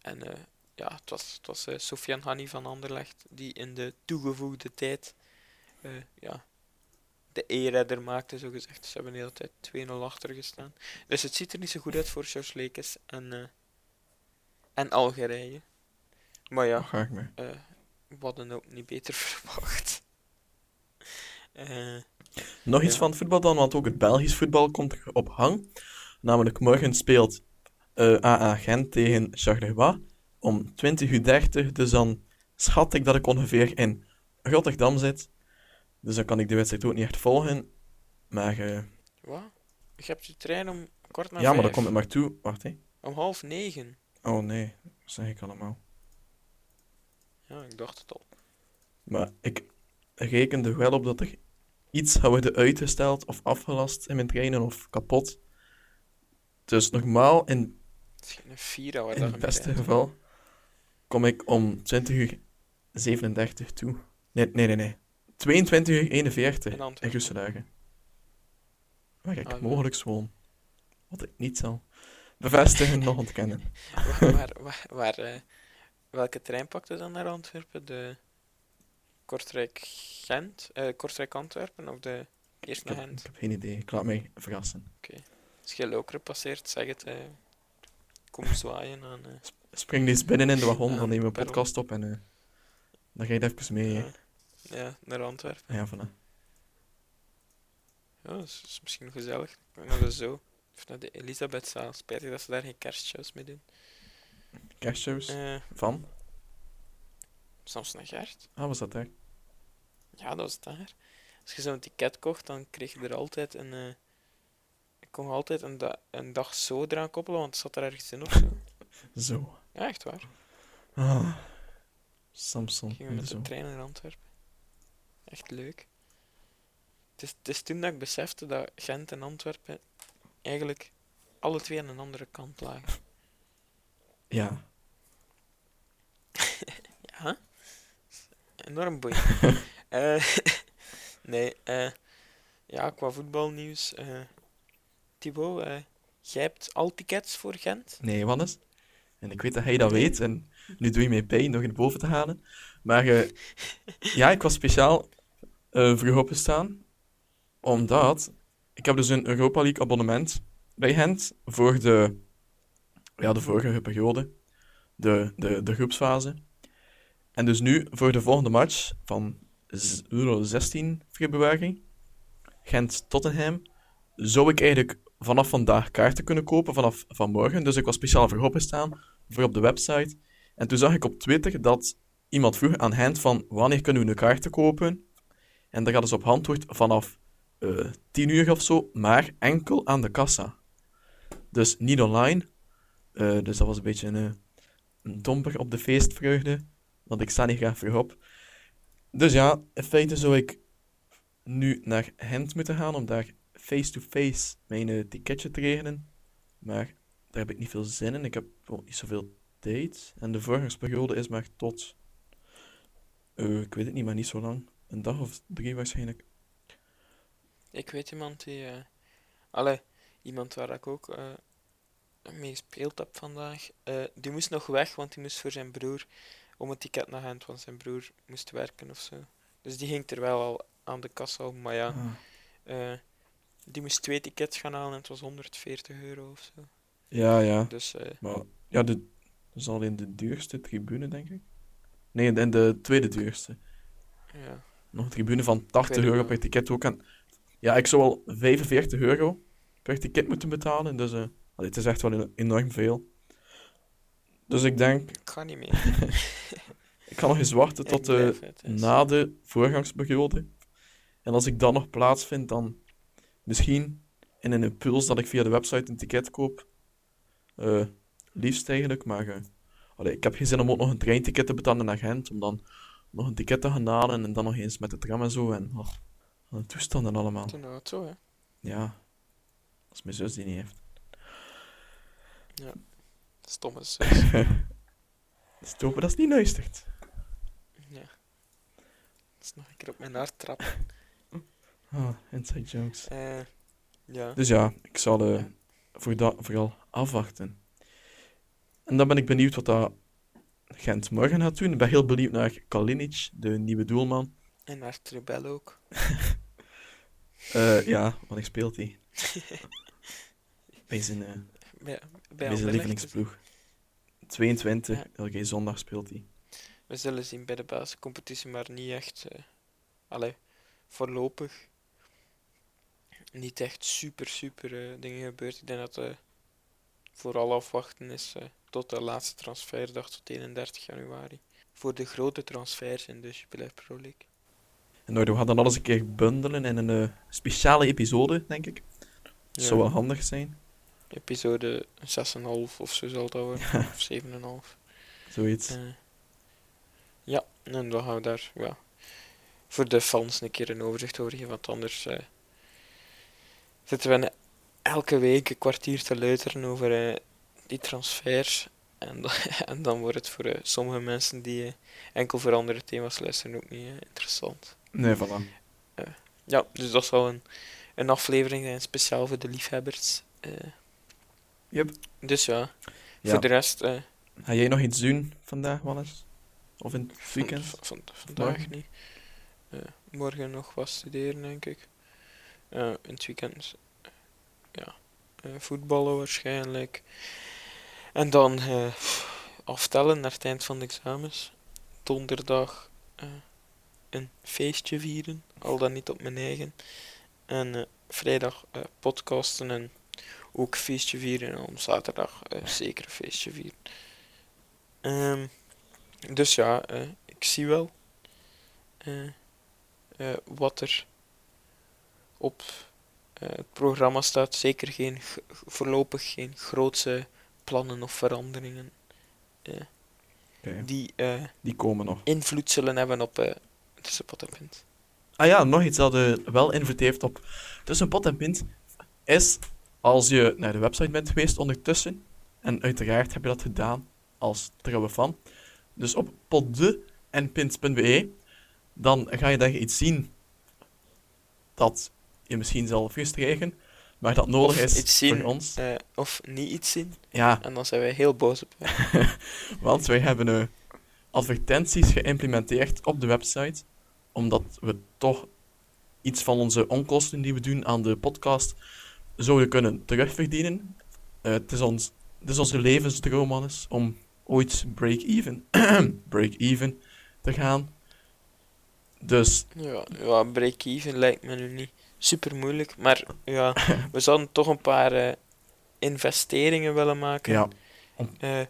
En eh, ja, het was, het was Sofiane Hanni van Anderlecht die in de toegevoegde tijd ja, de E-redder maakte, zogezegd. Ze hebben de hele tijd 2-0 achter gestaan. Dus het ziet er niet zo goed uit voor George Lekes en, en Algerije. Maar ja, ga ik mee. Eh, we hadden ook niet beter verwacht. Eh, Nog iets van het voetbal dan, want ook het Belgisch voetbal komt er op hang. Namelijk morgen speelt eh, AA Gent tegen Charleroi om 20.30 uur. Dus dan schat ik dat ik ongeveer in Rotterdam zit. Dus dan kan ik de wedstrijd ook niet echt volgen. Maar eh, wat? Je hebt je trein om kwart na ja, maar dan komt het maar toe. Wacht, hè. Om half negen. Oh nee, dat zeg ik allemaal. Ja, ik dacht het al. Maar ik reken er wel op dat er iets gaat worden uitgesteld of afgelast in mijn treinen of kapot. Dus normaal, in, in het beste geval, kom ik om 20 uur 37 toe. Nee, nee, nee, nee. 22 uur 41 In in. Waar ik Ah, ja. mogelijk woon. Wat ik niet zal bevestigen, nog ontkennen. waar, waar, waar, waar, eh, welke trein pakte dan naar Antwerpen? De Kortrijk-Gent? eh Kortrijk-Antwerpen of de eerst Ik naar Gent? ik heb geen idee, ik laat mij verrassen. Als je Lokeren passeert, zeg het. eh kom zwaaien aan. eh, Spring eens binnen in de wagon, dan nemen we een podcast op en eh, dan ga je het even mee. ja. ja, naar Antwerpen. Ja, voilà. Ja, dat is, is misschien gezellig. Zoo. Of naar de Elisabethzaal. Spijtig dat ze daar geen kerstshows mee doen. Kerstshows Eh van? soms naar Gert. Ah, was dat daar? Ja, dat was daar. Als je zo'n ticket kocht, dan kreeg je er altijd een... eh ik kon altijd een, da- een dag zo eraan koppelen, want het zat er ergens in of zo. Zo. Ja, echt waar. Ah. Samson. Gingen we met Zo. de trein naar Antwerpen. Echt leuk. Het is, het is toen dat ik besefte dat Gent en Antwerpen eigenlijk alle twee aan een andere kant lagen. Ja. Ja? Enorm boeiend. Eh, nee, eh, ja, qua voetbalnieuws. eh Thibaut, jij hebt al tickets voor Gent? Nee, Wannes. En ik weet dat hij dat weet. En nu doe je mij pijn nog in boven te halen. Maar ja, ik was speciaal vroeg opgestaan. Omdat ik heb dus een Europa League abonnement bij Gent voor de, ja, de vorige periode. De, de, de groepsfase. En dus nu voor de volgende match van z- euro 16 februari. Gent-Tottenham. Zou ik eigenlijk vanaf vandaag kaarten kunnen kopen, vanaf vanmorgen. Dus ik was speciaal voor opgestaan, voor op de website. En toen zag ik op Twitter dat iemand vroeg aan Gent van wanneer kunnen we een kaarten kopen? En daar hadden ze op antwoord vanaf eh 10 uur of zo, maar enkel aan de kassa. Dus niet online. Eh, dus dat was een beetje een, eh, een domper op de feestvreugde, want ik sta niet graag vroeg op. Dus ja, in feite zou ik nu naar Gent moeten gaan om daar face-to-face mijn eh, ticketje te regelen. Maar daar heb ik niet veel zin in. Ik heb ook niet zoveel tijd. En de voorgangsperiode is maar tot... ik weet het niet, maar niet zo lang. Een dag of drie waarschijnlijk. Ik weet iemand die... eh allee, iemand waar ik ook mee gespeeld heb vandaag. eh, die moest nog weg, want die moest voor zijn broer om een ticket naar Gent, want zijn broer moest werken of zo. Dus die ging er wel al aan de kassa op, maar ja, Ah. eh, die moest twee tickets gaan halen en het was 140 euro of zo. Ja, ja. Dus eh, Maar ja, de, Dat is al in de duurste tribune, denk ik. Nee, in de tweede duurste. Ja. Nog een tribune van 80 weet euro per ticket ook. En ja, ik zou wel 45 euro per ticket moeten betalen. Dus eh allee, het is echt wel en- enorm veel. Dus ik denk, Ik ga niet meer. ik ga nog eens wachten tot dus. na de voorgangsperiode. En als ik dan nog plaats vind, dan misschien in een impuls dat ik via de website een ticket koop. Eh, liefst eigenlijk, maar eh, allee, ik heb geen zin om ook nog een treinticket te betalen naar Gent, om dan nog een ticket te gaan halen en dan nog eens met de tram en zo. En oh, wat een toestanden allemaal. Toen zo, hè. Ja, als mijn zus die niet heeft. Stomme zus. Ik hoop dat is niet luistert. ja. Dat is nog een keer op mijn hart trappen. Ah, inside jokes. Eh, ja. Dus ja, ik zal eh, Ja. voor dat vooral afwachten. En dan ben ik benieuwd wat dat Gent morgen gaat doen. Ik ben heel benieuwd naar Kalinic, de nieuwe doelman. En naar Trubel ook. Eh, ja, wanneer speelt hij? bij zijn, eh, Bij, bij Anderlecht. lievelingsploeg. 22, Ja. elke zondag speelt hij. We zullen zien bij de basiscompetitie, maar niet echt. allee, voorlopig. Niet echt super, super eh, dingen gebeurd. Ik denk dat eh vooral afwachten is tot de laatste transferdag, tot 31 januari. Voor de grote transfers in de Jupiler Pro League. En nou, we gaan dan alles een keer bundelen in een speciale episode, denk ik. Dat zou wel handig zijn. Episode 6,5 of zo zal dat worden. Of 7,5. Zoiets. Eh, ja, en dan gaan we daar ja, voor de fans een keer een overzicht over geven, want anders eh, zitten we elke week een kwartier te luisteren over eh, die transfers. En, dan- en dan wordt het voor sommige mensen die enkel voor andere thema's luisteren ook niet interessant. Nee, voilà. Ja, dus dat zal een, een aflevering zijn speciaal voor de liefhebbers. Yep. Dus ja, Ja. voor de rest... eh, Ga jij nog iets doen vandaag, Wannes? Of in het weekend? van- van- vandaag Morgen? niet. Eh, morgen nog wat studeren, denk ik. Eh, in het weekend, ja, voetballen waarschijnlijk. En dan aftellen naar het eind van de examens. Donderdag een feestje vieren, al dan niet op mijn eigen. En vrijdag podcasten en ook feestje vieren. En om zaterdag eh, zeker een feestje vieren. Ehm, dus ja, eh, ik zie wel eh, eh, wat er op eh, het programma staat. Zeker geen, voorlopig geen grootse plannen of veranderingen die eh, Die komen nog. invloed zullen hebben op eh tussen pot en pint. Ah ja, nog iets dat eh, wel invloed heeft op Tussen Pot en Pint, is als je naar de website bent geweest ondertussen, en uiteraard heb je dat gedaan als trouwe fan, dus op potde en pint.be, dan ga je daar iets zien dat je misschien zal frustreren, maar dat nodig Of is zien. voor ons. Eh, of niet iets zien. Ja, En dan zijn wij heel boos op. Want wij hebben eh, advertenties geïmplementeerd op de website, omdat we toch iets van onze onkosten die we doen aan de podcast zouden kunnen terugverdienen. Eh, het, is ons, het is onze levensdroom, Mannes, om ooit break-even break-even te gaan. Dus Ja, ja break-even lijkt me nu niet super moeilijk. Maar ja, we zouden toch een paar eh, investeringen willen maken. ja, eh,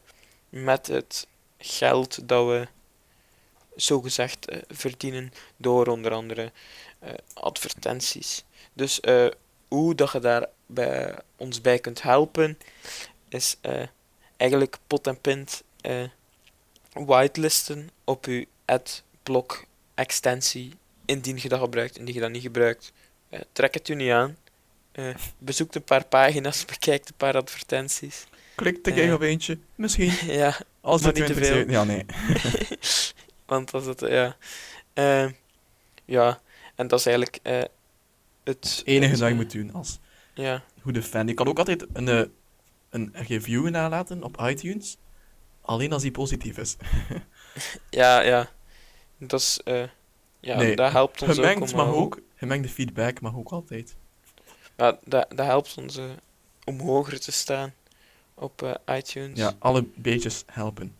met het geld dat we zogezegd eh, verdienen door onder andere advertenties. Dus eh, hoe dat je daar bij ons bij kunt helpen, is eh, eigenlijk pot en pint eh, whitelisten op je adblock extensie indien je dat gebruikt. Indien je dat niet gebruikt, eh, trek het u niet aan. Bezoek een paar pagina's, bekijk een paar advertenties. klik er uh, op eentje, misschien. Ja, Als het niet te veel. Ja, nee. Want dat is het, ja. Ja, en dat is eigenlijk het... Enige het, dat je moet doen als Ja, goede fan. Je kan ook altijd een, eh, een review nalaten op iTunes. Alleen als die positief is. ja, ja. Dat is... eh, ja, Nee, dat helpt ons Gemengd ook. mag eh, ook. Gemengde feedback mag ook altijd. Ja, dat, dat helpt ons om hoger te staan op iTunes. Ja, alle beetjes helpen.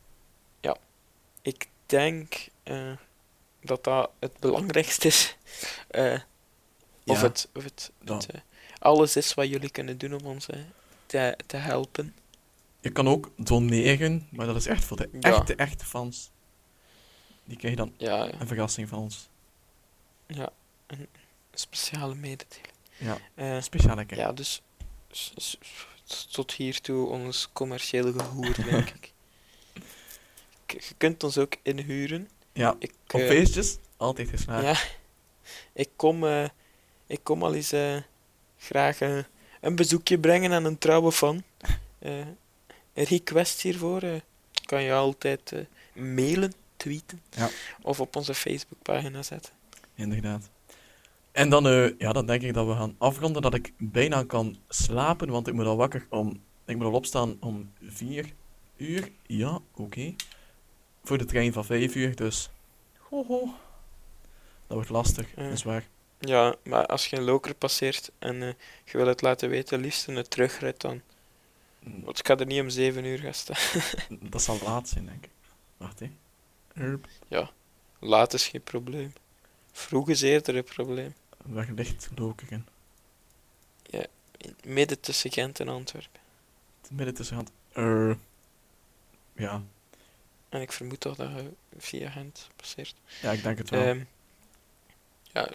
Ik denk dat dat het belangrijkste is. Of het, of het, eh, alles is wat jullie kunnen doen om ons eh, te, te helpen. Je kan ook doneren, maar dat is echt voor de echte, echte fans. Die krijgen dan een verrassing van ons. ja een speciale mededeling. Ja, een speciale kijk. ja, dus tot hiertoe ons commerciële gehoor, denk ik. K- Je kunt ons ook inhuren. Ja, Ik, op feestjes, altijd geslaagd. Ja, ik kom, ik kom al eens eh, graag eh, een bezoekje brengen aan een trouwe fan. Eh een request hiervoor eh, kan je altijd eh, mailen, tweeten Ja. of op onze Facebookpagina zetten. Inderdaad. En dan, eh, ja, dan denk ik dat we gaan afronden, dat ik bijna kan slapen, want ik moet al wakker om... Ik moet al opstaan om 4 uur. Ja, oké. Voor de trein van 5 uur, dus... Ho, ho. Dat wordt lastig, dat is waar. Ja, maar als je een loker passeert en eh, je wil het laten weten, liefst een terugrit dan. Want ik ga er niet om 7 uur gaan staan. Dat zal laat zijn, denk ik. Wacht, hè. Erp. Laat is geen probleem. Vroeg is eerder een probleem. Waar ligt Lokeren? In- Midden tussen Gent en Antwerpen. Het midden tussen. Er. Ja. En ik vermoed toch dat je via Gent passeert. ja, ik denk het wel. Ehm, ja,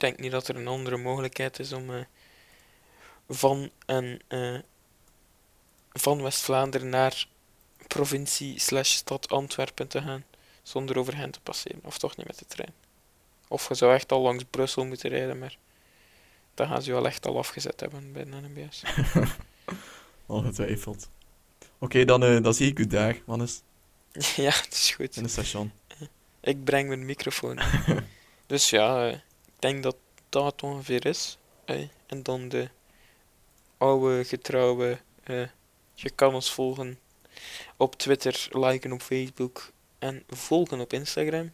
denk niet dat er een andere mogelijkheid is om eh, van, en, eh, van West-Vlaanderen naar provincie slash stad Antwerpen te gaan zonder over Gent te passeren. Of toch niet met de trein. Of je zou echt al langs Brussel moeten rijden, maar dan gaan ze je al echt al afgezet hebben bij de NMBS. Ongetwijfeld. Oké, dan, eh, dan zie ik u daar, Mannes. ja, het is goed. In het station. Ik breng mijn microfoon. dus ja, denk dat dat het ongeveer is. en dan de oude getrouwe. eh, je kan ons volgen op Twitter, liken op Facebook en volgen op Instagram.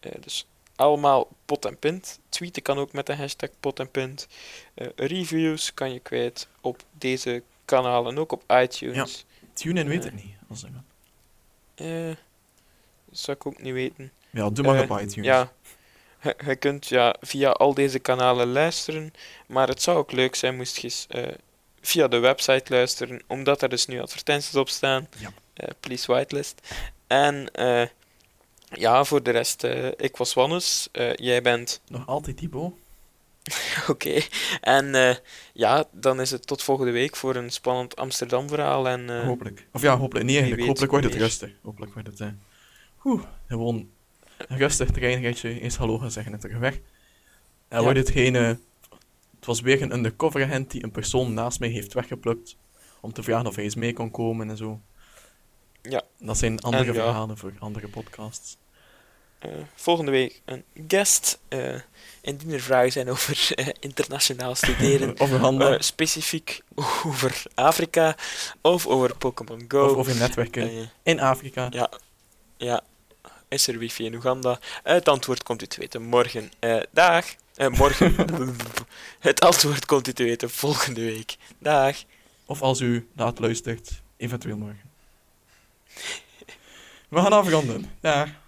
Eh, dus allemaal pot en pint. Tweeten kan ook met de hashtag pot en pint. Eh, reviews kan je kwijt op deze kanalen, ook op iTunes. TuneIn weet ik niet. Als ik... Eh, dat zou ik ook niet weten. Ja, doe maar op iTunes. Ja, je, je kunt ja, via al deze kanalen luisteren, maar het zou ook leuk zijn moest je eh, via de website luisteren, omdat er dus nu advertenties op staan. Ja. Eh, please whitelist. En eh, ja, voor de rest, ik was Wannes, jij bent Nog altijd Thibaut. oké. En ja, dan is het tot volgende week voor een spannend Amsterdam verhaal. En Hopelijk. Of ja, hopelijk. Nee, eigenlijk. Hopelijk wordt het rustig. Hopelijk wordt het... eh oeh, gewoon rustig treinritje. Eerst hallo gaan zeggen en terug weg. En Ja. wordt het geen... eh, het was weer een undercover agent die een persoon naast mij heeft weggeplukt. Om te vragen of hij eens mee kon komen en zo. Ja. Dat zijn andere En ja. verhalen voor andere podcasts. eh, volgende week een guest. eh, indien er vragen zijn over eh, internationaal studeren. Of specifiek over Afrika of over Pokémon Go. of over netwerken in Afrika. ja, ja, is er wifi in Oeganda? Eh, het antwoord komt u te weten morgen. Eh, dag. Eh, morgen. het antwoord komt u te weten volgende week. Dag. Of als u laat luistert, eventueel morgen. We gaan afronden. Daar.